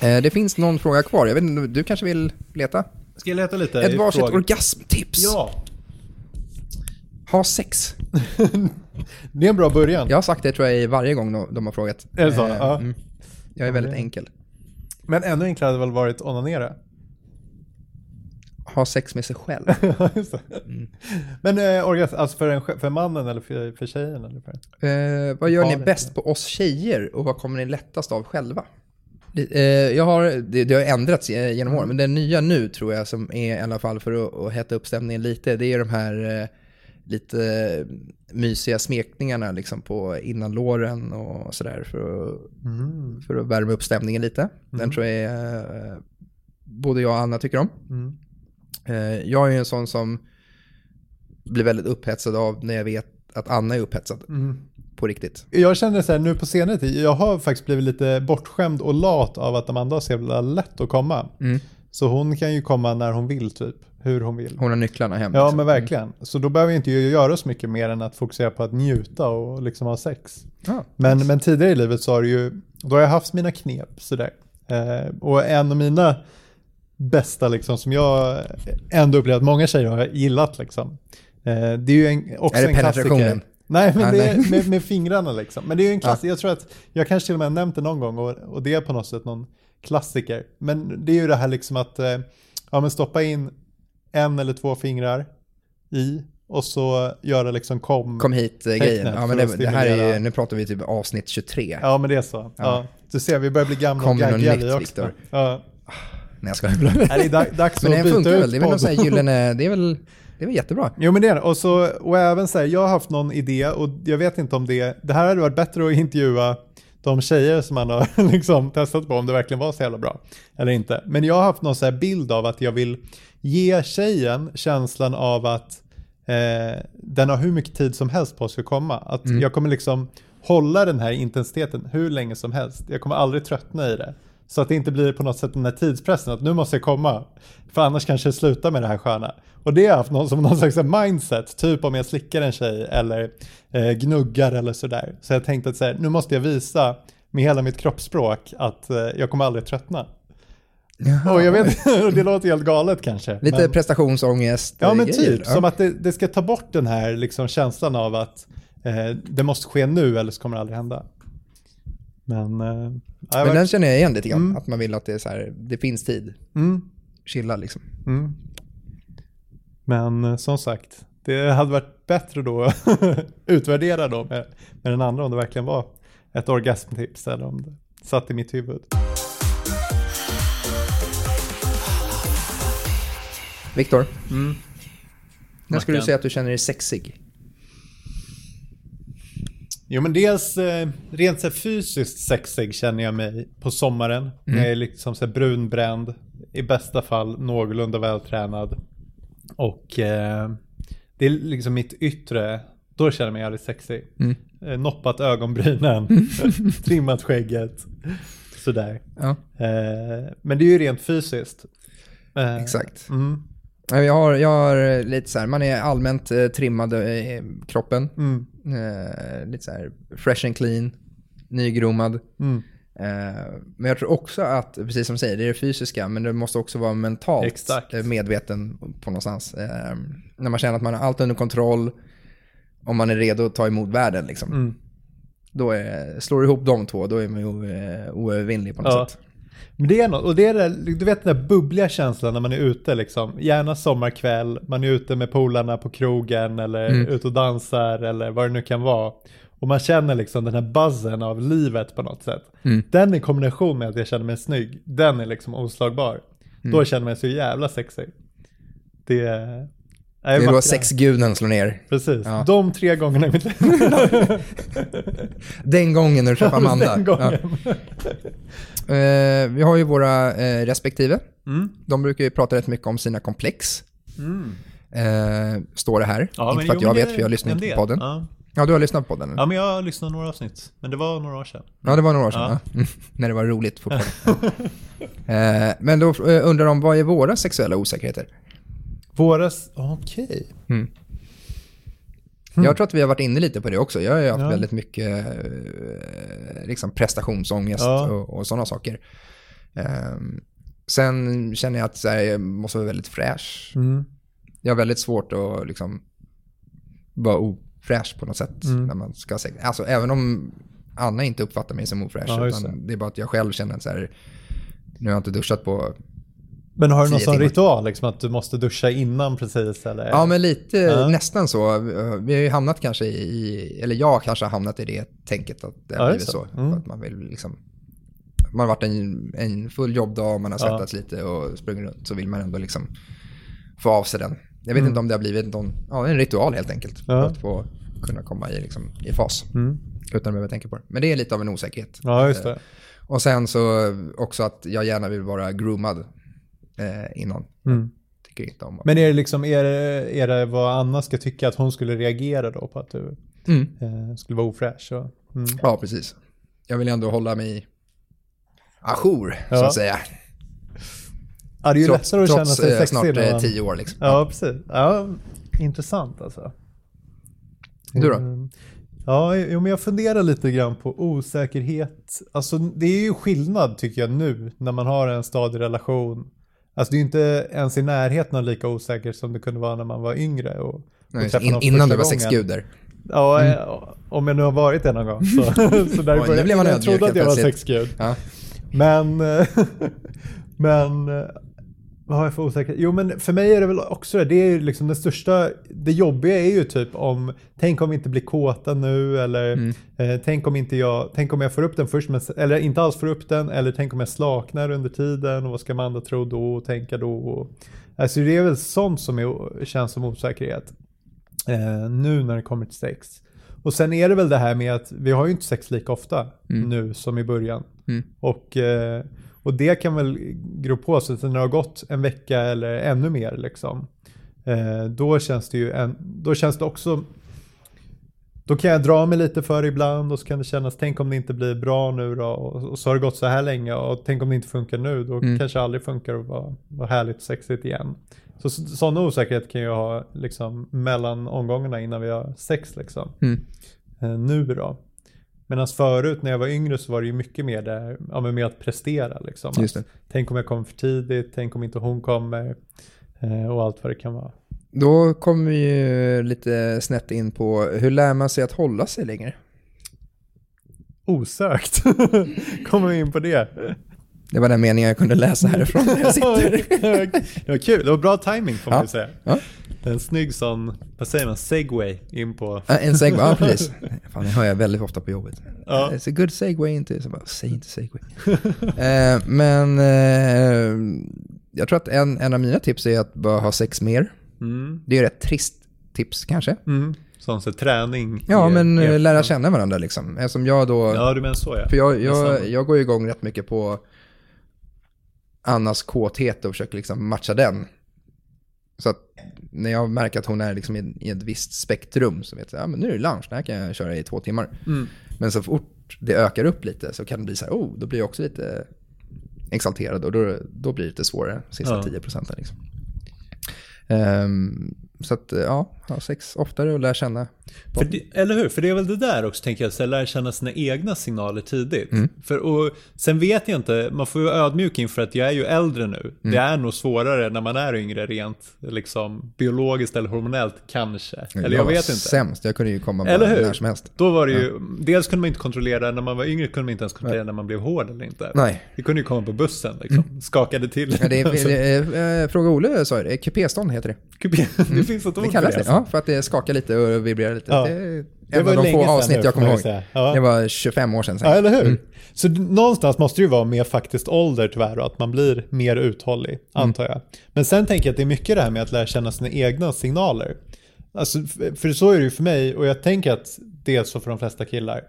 Det finns någon fråga kvar. Jag vet inte, du kanske vill leta? Ska jag leta lite? Ett varsitt orgasmtips. Ja, Ha sex. det är en bra början. Jag har sagt det tror jag varje gång de, har frågat. Är det så? Eh, Ja. mm. Jag är väldigt Okej. enkel. Men ännu enklare hade väl varit onanera? Ha sex med sig själv. Mm. Men eh, orgasm, alltså för, en, för mannen eller för, för tjejen? Eller för? Eh, vad gör ni Paret, bäst på oss tjejer och vad kommer ni lättast av själva? Eh, jag har, det, det har ändrats eh, genom åren, men det nya nu tror jag som är i alla fall för att, att hetta upp stämningen lite, det är de här eh, lite mysiga smekningarna liksom på innanlåren och sådär för att, för att värma upp stämningen lite. Den tror jag är, både jag och Anna tycker om. Mm. Jag är ju en sån som blir väldigt upphetsad av när jag vet att Anna är upphetsad. Mm. På riktigt. Jag känner så här nu på senare tid, jag har faktiskt blivit lite bortskämd och lat av att Amanda har så jävla lätt att komma. Mm. Så hon kan ju komma när hon vill typ, hur hon vill. Hon har nycklarna hem. Ja liksom. men verkligen. Så då behöver jag inte göra så mycket mer än att fokusera på att njuta och liksom ha sex. Ja. Men, men tidigare i livet så har ju, då har jag haft mina knep sådär. Eh, och en av mina bästa liksom som jag ändå upplevt att många tjejer har gillat liksom. Eh, det är ju en, också Är det en klassiker. Nej, men Ah, det är nej. med, med fingrarna liksom. Men det är ju en klassiker, jag tror att, jag kanske till och med nämnt det någon gång och, och det är på något sätt någon klassiker. Men det är ju det här liksom att, eh, ja men stoppa in en eller två fingrar i och så göra liksom kom. Kom hit-grejen. tecknet Ja, men det, det här är ju, nu pratar vi typ avsnitt 23. Ja men det är så. Ja. Du ser, vi börjar bli gamla och Kommer något gaggiga vi också. Victor? Ja. Nej jag skojar. Nej, det är dag- dags Men att det byta ut väl? Det är väl någon sån här gyllene, det är väl, det väl jättebra. Jo men det är det. Och, så, och även så här, jag har haft någon idé och jag vet inte om det, det här hade varit bättre att intervjua de tjejer som man har liksom testat på om det verkligen var så jävla bra eller inte. Men jag har haft någon så här bild av att jag vill ge tjejen känslan av att eh, den har hur mycket tid som helst på sig att komma. Att jag kommer liksom hålla den här intensiteten hur länge som helst. Jag kommer aldrig tröttna i det. Så att det inte blir på något sätt den här tidspressen att nu måste jag komma. För annars kanske det slutar med det här sköna. Och det har jag haft någon, som någon slags mindset, typ om jag slickar en tjej eller eh, gnuggar eller sådär. Så jag tänkte att så här, nu måste jag visa med hela mitt kroppsspråk att eh, jag kommer aldrig tröttna. Och jag vet, det låter helt galet kanske. Lite men- prestationsångest Ja men typ, som att det, det ska ta bort den här liksom känslan av att eh, det måste ske nu eller så kommer det aldrig hända. Men, eh, ja, Men den känner jag igen lite grann, Mm. att man vill att det är så här, det finns tid. mm, Chilla liksom. mm. Men eh, som sagt, det hade varit bättre då att utvärdera då med, med den andra om det verkligen var ett orgasmtips eller om det satt i mitt huvud. Viktor, Mm. när skulle du säga att du känner dig sexig? Jo men dels eh, rent så fysiskt sexig känner jag mig på sommaren. Mm. Jag är liksom så brunbränd, i bästa fall någorlunda vältränad. Och eh, det är liksom mitt yttre, då känner jag mig jävligt sexig. Mm. Eh, noppat ögonbrynen, trimmat skägget, sådär. Ja, Eh, men det är ju rent fysiskt. Eh, exakt. Mm, Ja, Jag har, jag har lite så här, man är allmänt eh, trimmad i kroppen. mm, Eh, lite så här fresh and clean, nygroomad. mm. Eh, men jag tror också att, precis som du säger, det är det fysiska, men det måste också vara mentalt Exakt. eh, medveten på någonstans. Eh, när man känner att man har allt under kontroll, om man är redo att ta emot världen liksom. Mm. Då är, slår du ihop de två, då är man ju oövervinnlig på något Ja. sätt. Men det är något, och det är det, du vet den där bubbliga känslan när man är ute liksom. Gärna sommarkväll, man är ute med polarna på krogen eller Mm. ute och dansar eller vad det nu kan vara. Och man känner liksom den här buzzen av livet på något sätt. Mm. Den i kombination med att jag känner mig snygg, den är liksom oslagbar. Mm. Då känner jag mig så jävla sexig. Det är... Det är då sexguden slår ner. Precis, Ja. de tre gångerna i mitt liv. Den gången när du träffar Amanda. Ja. Eh, vi har ju våra eh, respektive. Mm. De brukar ju prata rätt mycket om sina komplex. Eh, står det här. Ja, inte för att jag vet, för jag lyssnar inte på podden. Ja. Ja, du har lyssnat på podden? ja, men jag har lyssnat några avsnitt. Men det var några år sedan. Ja, det var några år sedan. Ja. Mm. När det var roligt fortfarande. eh, men då eh, undrar de, vad är våra sexuella osäkerheter? Våras, okej. Jag tror att vi har varit inne lite på det också. Jag har ju haft Ja. väldigt mycket eh, liksom prestationsångest Ja. och, och sådana saker. Eh, sen känner jag att så här, jag måste vara väldigt fräsch. Mm. Jag har väldigt svårt att liksom vara ofräsch på något sätt. Mm. När man ska. Alltså även om Anna inte uppfattar mig som ofräsch. Ja, utan det. är bara att jag själv känner så här, nu har jag inte duschat på Men har du någon sån ritual, liksom att du måste duscha innan precis? Eller? Ja, men lite Ja. nästan så. Vi har ju hamnat kanske i, eller jag kanske har hamnat i det tänket att det har Ja, blivit så. det. Mm. Att man vill liksom, man har varit en, en full jobbdag, man har Ja. svettats lite och sprungit runt, så vill man ändå liksom få av sig den. Jag vet Mm. inte om det har blivit någon, ja, en ritual helt enkelt. Ja. Att få kunna komma i, liksom, i fas. Mm. Utan att behöva tänka på det. Men det är lite av en osäkerhet. Ja, just det. Och sen så också att jag gärna vill vara groomad eh, innan. Mm. Tycker inte om att Men är det liksom, är det, är det vad Anna ska tycka att hon skulle reagera då på att du... Mm. eh, skulle vara ofräsch. Så, mm. Ja, precis. Jag vill ändå hålla mig ajour, så Ja. att säga. Ja, det är ju Trots, lättare att känna trots sig eh, sexig snart när eh, man- tio år liksom. Ja, precis. Ja, intressant alltså. Du då? Mm. Ja, jo, men jag funderar lite grann på osäkerhet. Alltså det är ju skillnad tycker jag nu när man har en stadig relation. Alltså det är ju inte ens i närheten av lika osäkert som det kunde vara när man var yngre. Och, och Nej, in, innan du var sexguder. Ja, eh, om jag nu har varit det någon gång. Så, så där Oj, nu blev man jag trodde att jag var sexgud. Ja. Men, eh, men eh, vad har jag för osäkerhet? Jo men för mig är det väl också det, det är liksom det största, det jobbiga är ju typ om, tänk om vi inte blir kåta nu eller Mm. eh, tänk om inte jag, tänk om jag får upp den först men, eller inte alls får upp den eller tänk om jag slaknar under tiden och vad ska Amanda tro då och tänka då? Och, alltså det är väl sånt som är, känns som osäkerhet eh, nu när det kommer till sex. Och sen är det väl det här med att vi har ju inte sex lika ofta Mm. nu som i början. Mm. Och, eh, och det kan väl gro på sig att när det har gått en vecka eller ännu mer liksom. Eh, då känns det ju en, då känns det också då kan jag dra mig lite för ibland och så kan det kännas, tänk om det inte blir bra nu då och, så har det gått så här länge och tänk om det inte funkar nu då Mm. kanske det aldrig funkar och vara, vara härligt sexigt igen. Så sådana osäkerhet kan jag ha liksom mellan omgångarna innan vi har sex liksom. Mm. Eh, nu då. Medan förut när jag var yngre så var det ju mycket mer där, ja, men med att prestera liksom. Att, tänk om jag kommer för tidigt, tänk om inte hon kommer eh, och allt vad det kan vara. Då kommer vi ju lite snett in på hur lär man sig att hålla sig längre? Osökt kommer vi in på det. Det var den meningen jag kunde läsa härifrån där jag sitter. det var kul, det var bra timing får man Ja. säga. Ja. En snygg sån, vad säger man, segway in på... Ja, En segway, ja precis. Fan, det hör jag väldigt ofta på jobbet. Ja. It's a good segway inte, så bara, säg inte segway. eh, men eh, jag tror att en, en av mina tips är att bara ha sex mer. Mm. Det är ju rätt trist tips kanske. Mm. Sån så träning. Ja, i- men i- eh, lära känna varandra liksom. Eftersom jag då... Ja, du menar så ja. För jag, jag, jag går igång rätt mycket på Annas kåthet och försöker liksom matcha den. Så att när jag märker att hon är liksom i, ett visst spektrum så vet jag, ja men nu är det lunch, det här kan jag köra i två timmar. Mm. Men så fort det ökar upp lite så kan det bli så här, oh, då blir jag också lite exalterad och då, då blir det lite svårare, sista Ja. 10 procenten liksom. Ehm, så att ja, ha sex oftare och lära känna. Det, eller hur? För det är väl det där också, tänker jag, så lära känna sina egna signaler tidigt. Mm. För, och, sen vet jag inte, man får ju vara ödmjuk inför att jag är ju äldre nu. Mm. Det är nog svårare när man är yngre rent liksom, biologiskt eller hormonellt kanske. Eller jag, var vet inte. sämst, jag kunde ju komma Eller hur? när som helst. Då var det ju, dels kunde man inte kontrollera, när man var yngre kunde man inte ens kontrollera när man blev hård eller inte. Nej. Det kunde ju komma på bussen liksom, skakade till. Ja, det är, det är, eh, fråga Olle sa det, kupéstånd heter det. Kupé, det finns ett ord Det för kallas det, alltså. ja, för att det skakar lite och vibrerar lite. Ja. Det Det en var av de få avsnitt nu, jag kommer ihåg. Ja. Det var 25 år sedan. Ja, eller hur? Mm. Så någonstans måste det ju vara med faktiskt ålder tyvärr och att man blir mer uthållig, Mm. antar jag. Men sen tänker jag att det är mycket det här med att lära känna sina egna signaler. Alltså, för så är det ju för mig och jag tänker att det är så för de flesta killar.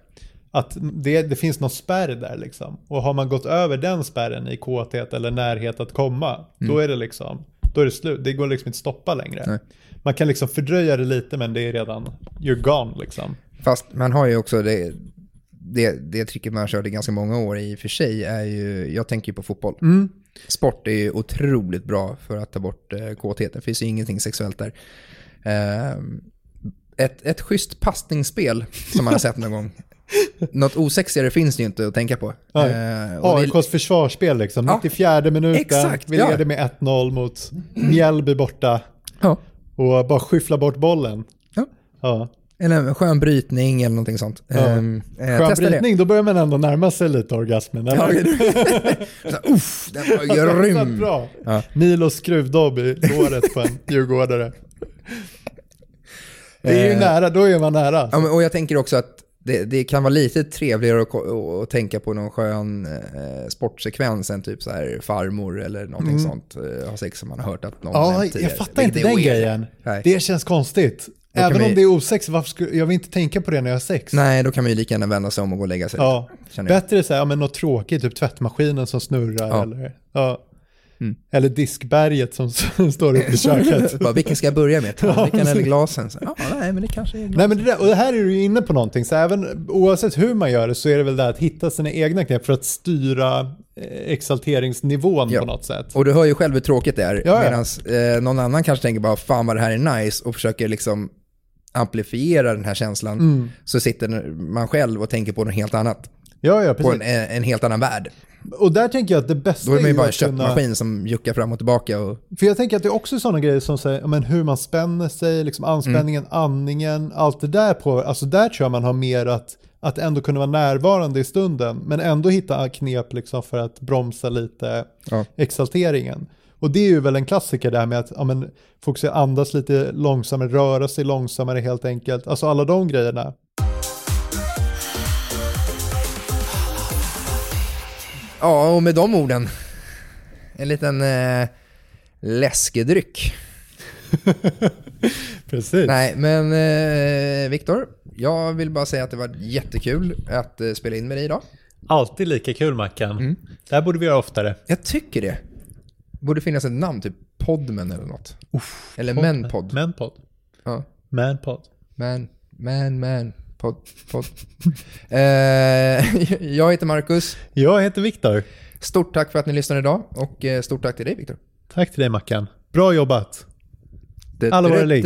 Att det, det finns någon spärr där liksom. Och har man gått över den spärren i kåthet eller närhet att komma, då är det liksom, då är det slut. Det går liksom inte att stoppa längre. Mm. Nej. Man kan liksom fördröja det lite men det är redan, you're gone liksom. Fast man har ju också det, det, det tricket man i ganska många år i och för sig är ju, jag tänker ju på fotboll. Mm. Sport är ju otroligt bra för att ta bort eh, kåtheten, det finns ju ingenting sexuellt där. Ehm, ett, ett schysst passningsspel som man har sett någon gång. Något osexigare finns det ju inte att tänka på. Eh, det- AIKs försvarsspel liksom, Ja, 94 minuten, exakt, vi ja. leder med 1-0 mot Mjällby borta Ja. Och bara skyffla bort bollen. Ja. Ja. Eller en skön brytning eller någonting sånt. Ja. Ehm, eh, Skön brytning, då börjar man ändå närma sig lite orgasmen. Ja, Eller? Här, Uff, den var Så grym. bra. Ja. Milos skruvdobb i låret på en djurgårdare. Det är ju Eh, nära, då är man nära. Ja, men, och jag tänker också att det, det kan vara lite trevligare att, att tänka på någon skön eh, sportsekvens än typ så här farmor eller någonting sånt. Eh, har sex som man har hört att någon Mm. Ja, jag tidigare, fattar inte är den grejen. Nej. Det känns konstigt. Då Även om vi- det är osexigt, varför skulle, jag vill inte tänka på det när jag har sex. Nej, då kan man ju lika gärna vända sig om och gå och lägga sig. Ja, bättre så här, ja, men något tråkigt, typ tvättmaskinen som snurrar Ja. eller... Ja. Eller diskberget som står uppe i köket. Bara, vilken ska jag börja med? Tallriken eller glasen? Så, ja, nej, men det kanske är. Nej men det där, och det här är du inne på någonting, så även oavsett hur man gör det så är det väl det att hitta sina egna knep för att styra eh, exalteringsnivån Ja. på något sätt. Och du hör ju själv hur tråkigt det är. Ja. Medan eh, någon annan kanske tänker bara, fan vad det här är nice och försöker liksom amplifiera den här känslan. Mm. Så sitter man själv och tänker på något helt annat. Ja, ja, På precis. en, en, en helt annan värld. Och där tänker jag att det bästa Då är man ju bara en att kunna- köttmaskin som juckar fram och tillbaka. Och, För jag tänker att det är också sådana grejer som säger, men hur man spänner sig, liksom anspänningen, Mm. andningen, allt det där på, alltså där tror jag man har mer att, att ändå kunna vara närvarande i stunden, men ändå hitta knep liksom för att bromsa lite Ja. exalteringen. Och det är ju väl en klassiker där med att ja, men, fokusera, andas lite långsammare, röra sig långsammare helt enkelt. Alltså alla de grejerna. Ja, och med de orden. En liten eh, läskedryck. Precis. Nej, men eh, Viktor, jag vill bara säga att det var jättekul att eh, spela in med dig idag. Alltid lika kul Mackan. Mm. Det här borde vi göra oftare. Jag tycker det. Borde finnas ett namn, typ Podmen eller något. eller Podd. Menpod. Manpod. Ja. Manpod. Man, man, man, pod, pod. eh, jag heter Marcus. Jag heter Viktor. Stort tack för att ni lyssnade idag och eh, stort tack till dig Viktor. Tack till dig Mackan. Bra jobbat. Alla våra ligg.